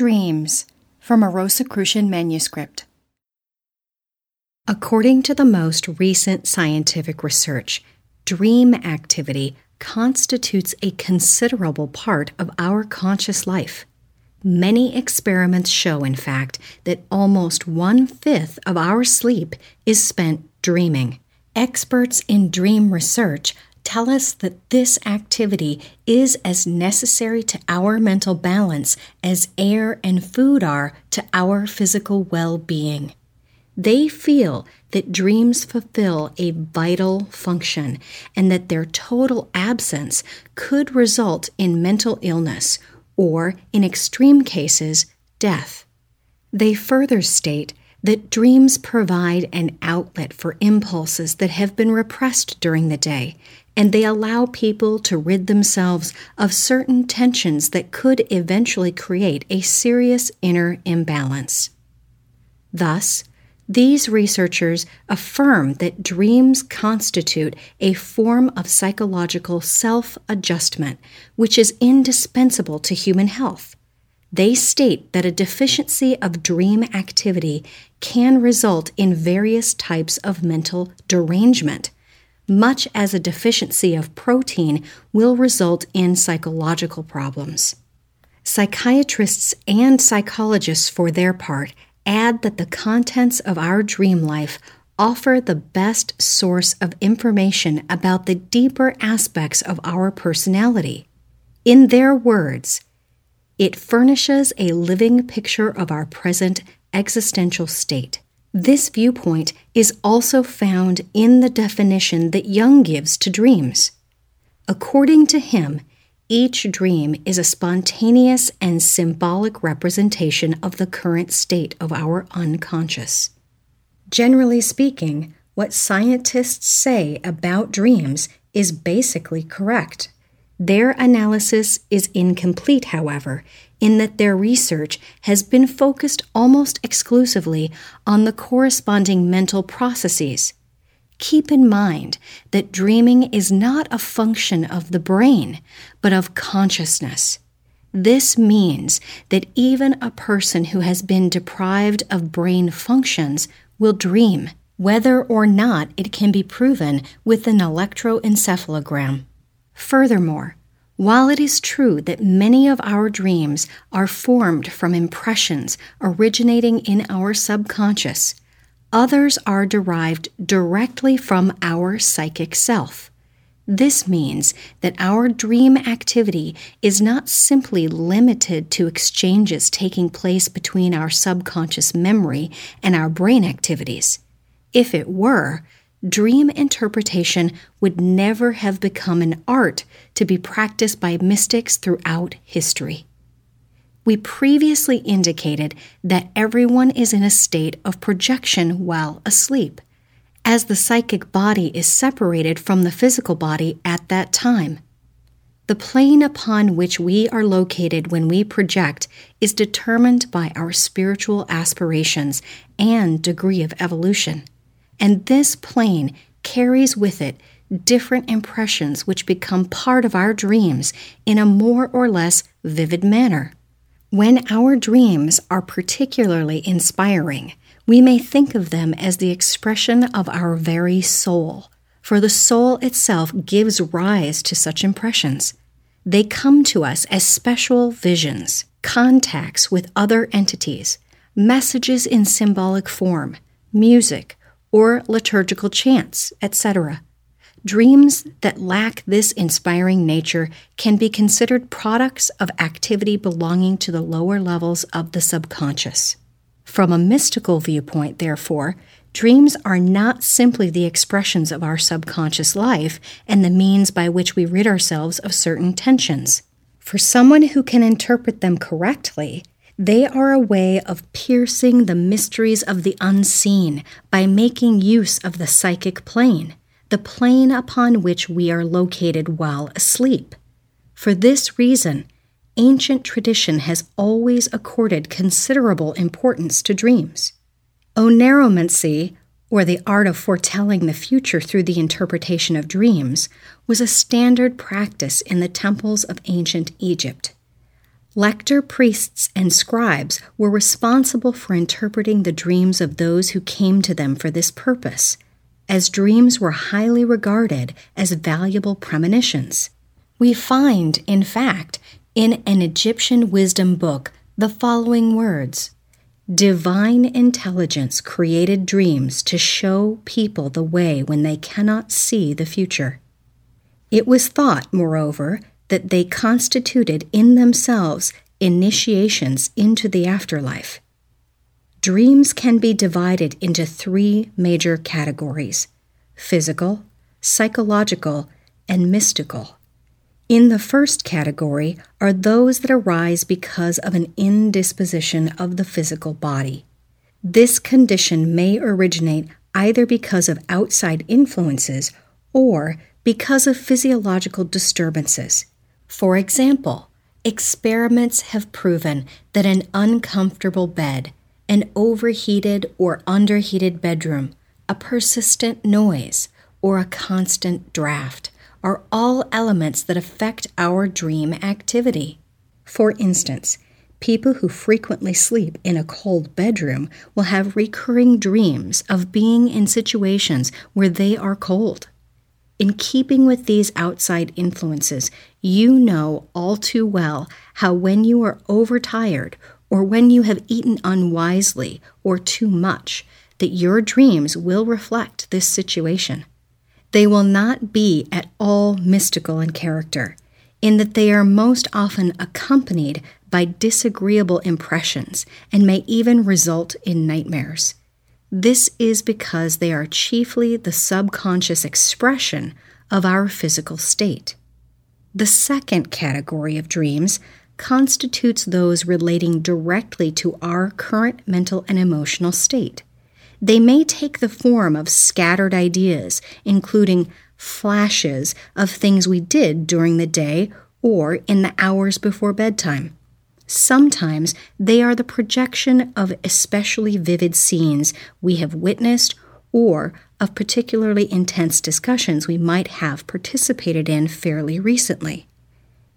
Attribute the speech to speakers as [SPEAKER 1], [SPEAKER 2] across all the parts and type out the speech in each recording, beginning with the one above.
[SPEAKER 1] Dreams from a Rosicrucian manuscript.
[SPEAKER 2] According to the most recent scientific research, dream activity constitutes a considerable part of our conscious life. Many experiments show, in fact, that almost one fifth of our sleep is spent dreaming. Experts in dream research tell us that this activity is as necessary to our mental balance as air and food are to our physical well being. They feel that dreams fulfill a vital function and that their total absence could result in mental illness or, in extreme cases, death. They further state that dreams provide an outlet for impulses that have been repressed during the day and they allow people to rid themselves of certain tensions that could eventually create a serious inner imbalance. Thus, these researchers affirm that dreams constitute a form of psychological self adjustment, which is indispensable to human health. They state that a deficiency of dream activity can result in various types of mental derangement much as a deficiency of protein will result in psychological problems. Psychiatrists and psychologists, for their part, add that the contents of our dream life offer the best source of information about the deeper aspects of our personality. In their words, it furnishes a living picture of our present existential state. This viewpoint is also found in the definition that Jung gives to dreams. According to him, each dream is a spontaneous and symbolic representation of the current state of our unconscious. Generally speaking, what scientists say about dreams is basically correct. Their analysis is incomplete, however, in that their research has been focused almost exclusively on the corresponding mental processes. Keep in mind that dreaming is not a function of the brain, but of consciousness. This means that even a person who has been deprived of brain functions will dream, whether or not it can be proven with an electroencephalogram. Furthermore, while it is true that many of our dreams are formed from impressions originating in our subconscious, others are derived directly from our psychic self. This means that our dream activity is not simply limited to exchanges taking place between our subconscious memory and our brain activities. If it were, dream interpretation would never have become an art to be practiced by mystics throughout history. We previously indicated that everyone is in a state of projection while asleep, as the psychic body is separated from the physical body at that time. The plane upon which we are located when we project is determined by our spiritual aspirations and degree of evolution and this plane carries with it different impressions which become part of our dreams in a more or less vivid manner. When our dreams are particularly inspiring, we may think of them as the expression of our very soul, for the soul itself gives rise to such impressions. They come to us as special visions, contacts with other entities, messages in symbolic form, music, or liturgical chants, etc. Dreams that lack this inspiring nature can be considered products of activity belonging to the lower levels of the subconscious. From a mystical viewpoint, therefore, dreams are not simply the expressions of our subconscious life and the means by which we rid ourselves of certain tensions. For someone who can interpret them correctly, they are a way of piercing the mysteries of the unseen by making use of the psychic plane, the plane upon which we are located while asleep. For this reason, ancient tradition has always accorded considerable importance to dreams. Oneiromancy, or the art of foretelling the future through the interpretation of dreams, was a standard practice in the temples of ancient Egypt. Lector priests and scribes were responsible for interpreting the dreams of those who came to them for this purpose, as dreams were highly regarded as valuable premonitions. We find, in fact, in an Egyptian wisdom book the following words Divine intelligence created dreams to show people the way when they cannot see the future. It was thought, moreover, that they constituted in themselves initiations into the afterlife. Dreams can be divided into three major categories physical, psychological, and mystical. In the first category are those that arise because of an indisposition of the physical body. This condition may originate either because of outside influences or because of physiological disturbances. For example, experiments have proven that an uncomfortable bed, an overheated or underheated bedroom, a persistent noise, or a constant draft are all elements that affect our dream activity. For instance, people who frequently sleep in a cold bedroom will have recurring dreams of being in situations where they are cold. In keeping with these outside influences, you know all too well how when you are overtired or when you have eaten unwisely or too much, that your dreams will reflect this situation. They will not be at all mystical in character, in that they are most often accompanied by disagreeable impressions and may even result in nightmares. This is because they are chiefly the subconscious expression of our physical state. The second category of dreams constitutes those relating directly to our current mental and emotional state. They may take the form of scattered ideas, including flashes of things we did during the day or in the hours before bedtime. Sometimes they are the projection of especially vivid scenes we have witnessed or of particularly intense discussions we might have participated in fairly recently.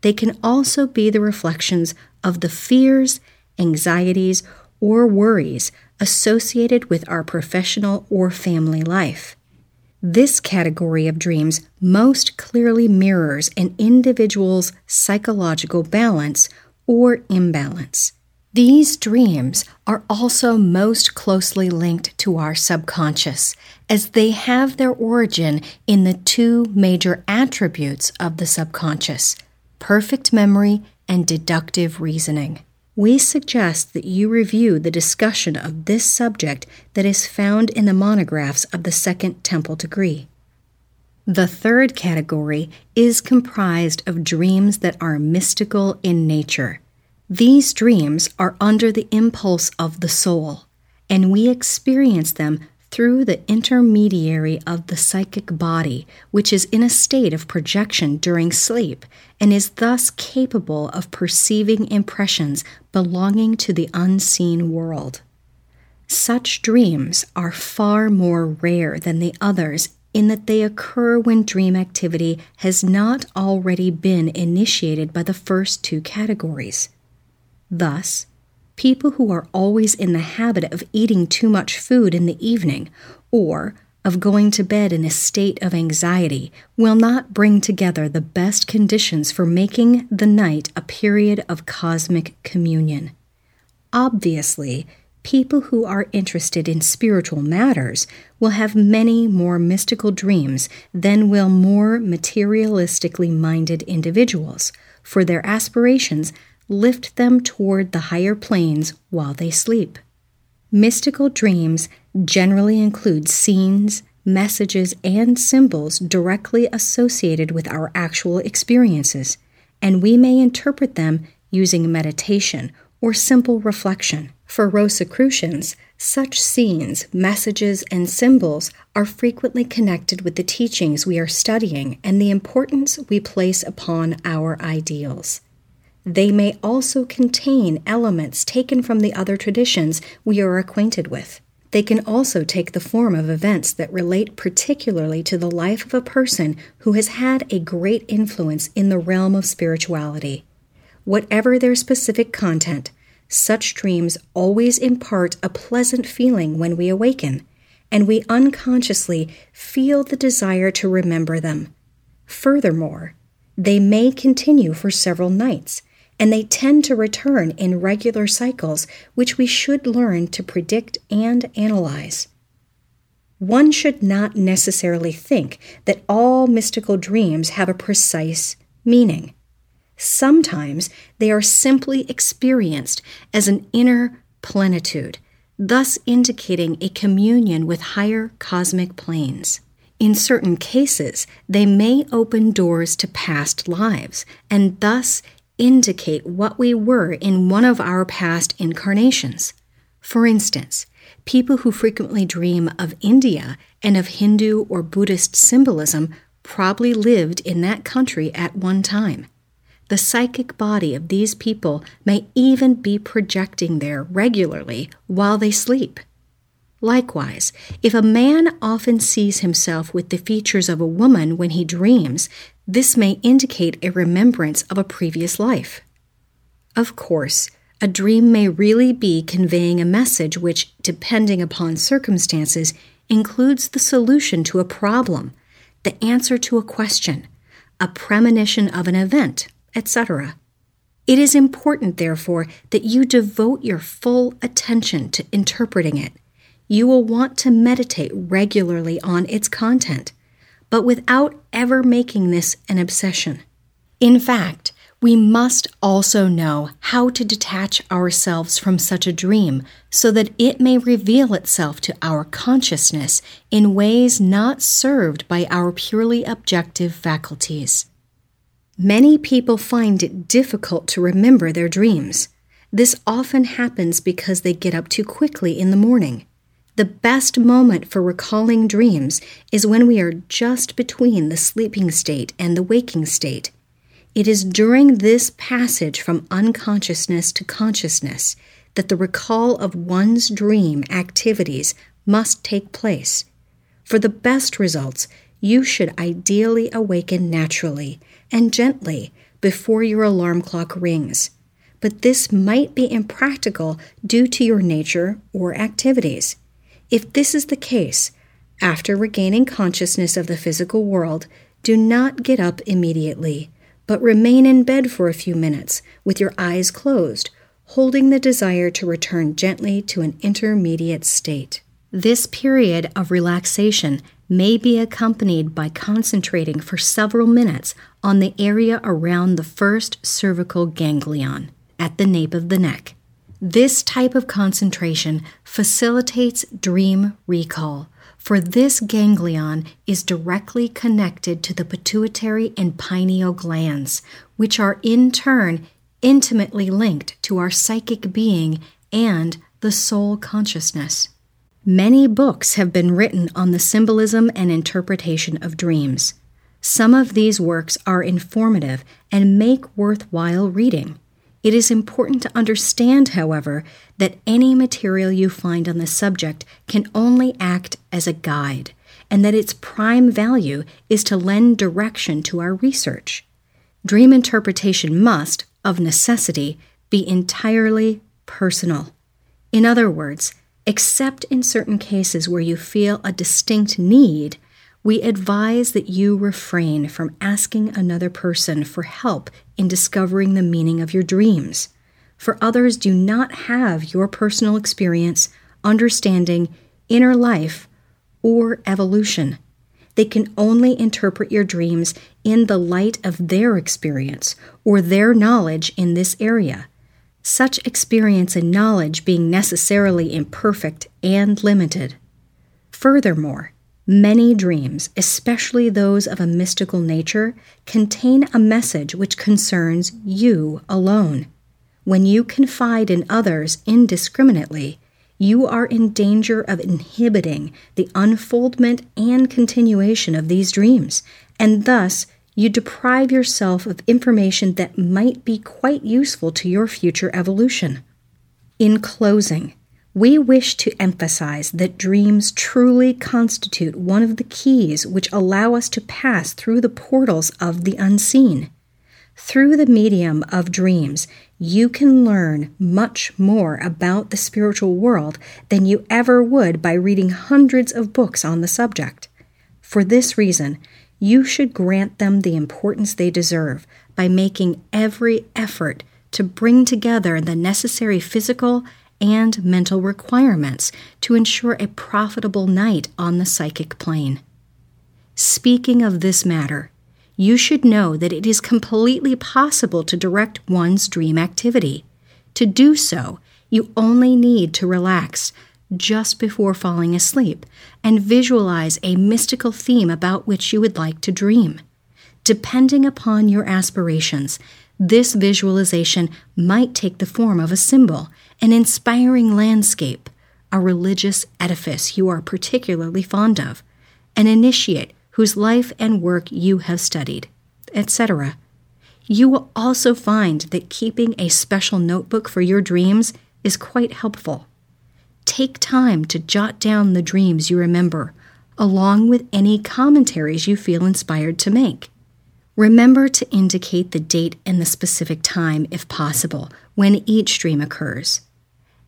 [SPEAKER 2] They can also be the reflections of the fears, anxieties, or worries associated with our professional or family life. This category of dreams most clearly mirrors an individual's psychological balance or imbalance. These dreams are also most closely linked to our subconscious, as they have their origin in the two major attributes of the subconscious perfect memory and deductive reasoning. We suggest that you review the discussion of this subject that is found in the monographs of the Second Temple degree. The third category is comprised of dreams that are mystical in nature. These dreams are under the impulse of the soul, and we experience them through the intermediary of the psychic body, which is in a state of projection during sleep and is thus capable of perceiving impressions belonging to the unseen world. Such dreams are far more rare than the others in that they occur when dream activity has not already been initiated by the first two categories. Thus, people who are always in the habit of eating too much food in the evening or of going to bed in a state of anxiety will not bring together the best conditions for making the night a period of cosmic communion. Obviously, people who are interested in spiritual matters will have many more mystical dreams than will more materialistically minded individuals, for their aspirations lift them toward the higher planes while they sleep. Mystical dreams generally include scenes, messages, and symbols directly associated with our actual experiences, and we may interpret them using meditation or simple reflection. For Rosicrucians, such scenes, messages, and symbols are frequently connected with the teachings we are studying and the importance we place upon our ideals. They may also contain elements taken from the other traditions we are acquainted with. They can also take the form of events that relate particularly to the life of a person who has had a great influence in the realm of spirituality. whatever their specific content, such dreams always impart a pleasant feeling when we awaken, and we unconsciously feel the desire to remember them. Furthermore, they may continue for several nights, and they tend to return in regular cycles, which we should learn to predict and analyze. One should not necessarily think that all mystical dreams have a precise meaning. Sometimes they are simply experienced as an inner plenitude, thus indicating a communion with higher cosmic planes. In certain cases, they may open doors to past lives and thus indicate what we were in one of our past incarnations. For instance, people who frequently dream of India and of Hindu or Buddhist symbolism probably lived in that country at one time. The psychic body of these people may even be projecting there regularly while they sleep. Likewise, if a man often sees himself with the features of a woman when he dreams, this may indicate a remembrance of a previous life. Of course, a dream may really be conveying a message which, depending upon circumstances, includes the solution to a problem, the answer to a question, a premonition of an event, etc. It is important, therefore, that you devote your full attention to interpreting it. You will want to meditate regularly on its content, but without ever making this an obsession. In fact, we must also know how to detach ourselves from such a dream so that it may reveal itself to our consciousness in ways not served by our purely objective faculties. Many people find it difficult to remember their dreams. This often happens because they get up too quickly in the morning. The best moment for recalling dreams is when we are just between the sleeping state and the waking state. It is during this passage from unconsciousness to consciousness that the recall of one's dream activities must take place. For the best results, you should ideally awaken naturally and gently before your alarm clock rings. But this might be impractical due to your nature or activities. If this is the case, after regaining consciousness of the physical world, do not get up immediately, but remain in bed for a few minutes with your eyes closed, holding the desire to return gently to an intermediate state. This period of relaxation may be accompanied by concentrating for several minutes on the area around the first cervical ganglion at the nape of the neck. This type of concentration facilitates dream recall, for this ganglion is directly connected to the pituitary and pineal glands, which are in turn intimately linked to our psychic being and the soul consciousness. Many books have been written on the symbolism and interpretation of dreams. Some of these works are informative and make worthwhile reading. It is important to understand, however, that any material you find on the subject can only act as a guide, and that its prime value is to lend direction to our research. Dream interpretation must, of necessity, be entirely personal. In other words, Except in certain cases where you feel a distinct need, we advise that you refrain from asking another person for help in discovering the meaning of your dreams. For others do not have your personal experience, understanding, inner life, or evolution. They can only interpret your dreams in the light of their experience or their knowledge in this area such experience and knowledge being necessarily imperfect and limited. Furthermore, many dreams, especially those of a mystical nature, contain a message which concerns you alone. When you confide in others indiscriminately, you are in danger of inhibiting the unfoldment and continuation of these dreams, and thus you deprive yourself of information that might be quite useful to your future evolution. In closing, we wish to emphasize that dreams truly constitute one of the keys which allow us to pass through the portals of the unseen. Through the medium of dreams, you can learn much more about the spiritual world than you ever would by reading hundreds of books on the subject. For this reason, you should grant them the importance they deserve by making every effort to bring together the necessary physical and mental requirements to ensure a profitable night on the psychic plane. Speaking of this matter, you should know that it is completely possible to direct one's dream activity. To do so, you only need to relax just before falling asleep and visualize a mystical theme about which you would like to dream. Depending upon your aspirations, this visualization might take the form of a symbol, an inspiring landscape, a religious edifice you are particularly fond of, an initiate whose life and work you have studied, etc. You will also find that keeping a special notebook for your dreams is quite helpful. Take time to jot down the dreams you remember, along with any commentaries you feel inspired to make. Remember to indicate the date and the specific time, if possible, when each dream occurs.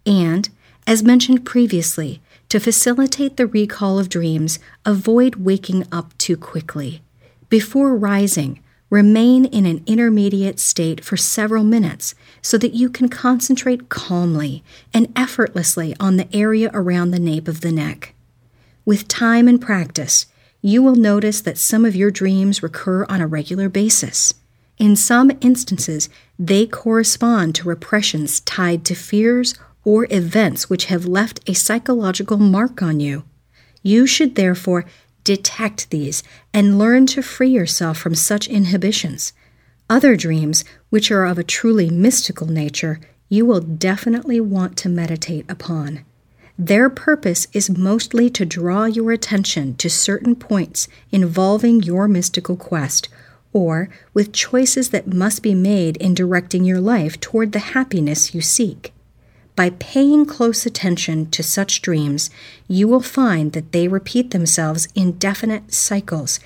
[SPEAKER 2] And, as mentioned previously, to facilitate the recall of dreams, avoid waking up too quickly. Before rising, remain in an intermediate state for several minutes so that you can concentrate calmly and effortlessly on the area around the nape of the neck. With time and practice, you will notice that some of your dreams recur on a regular basis. In some instances, they correspond to repressions tied to fears or events which have left a psychological mark on you. You should therefore detect these and learn to free yourself from such inhibitions. Other dreams, which are of a truly mystical nature, you will definitely want to meditate upon. Their purpose is mostly to draw your attention to certain points involving your mystical quest, or with choices that must be made in directing your life toward the happiness you seek. By paying close attention to such dreams, you will find that they repeat themselves in definite cycles,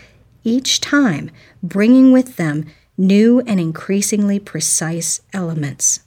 [SPEAKER 2] each time bringing with them new and increasingly precise elements.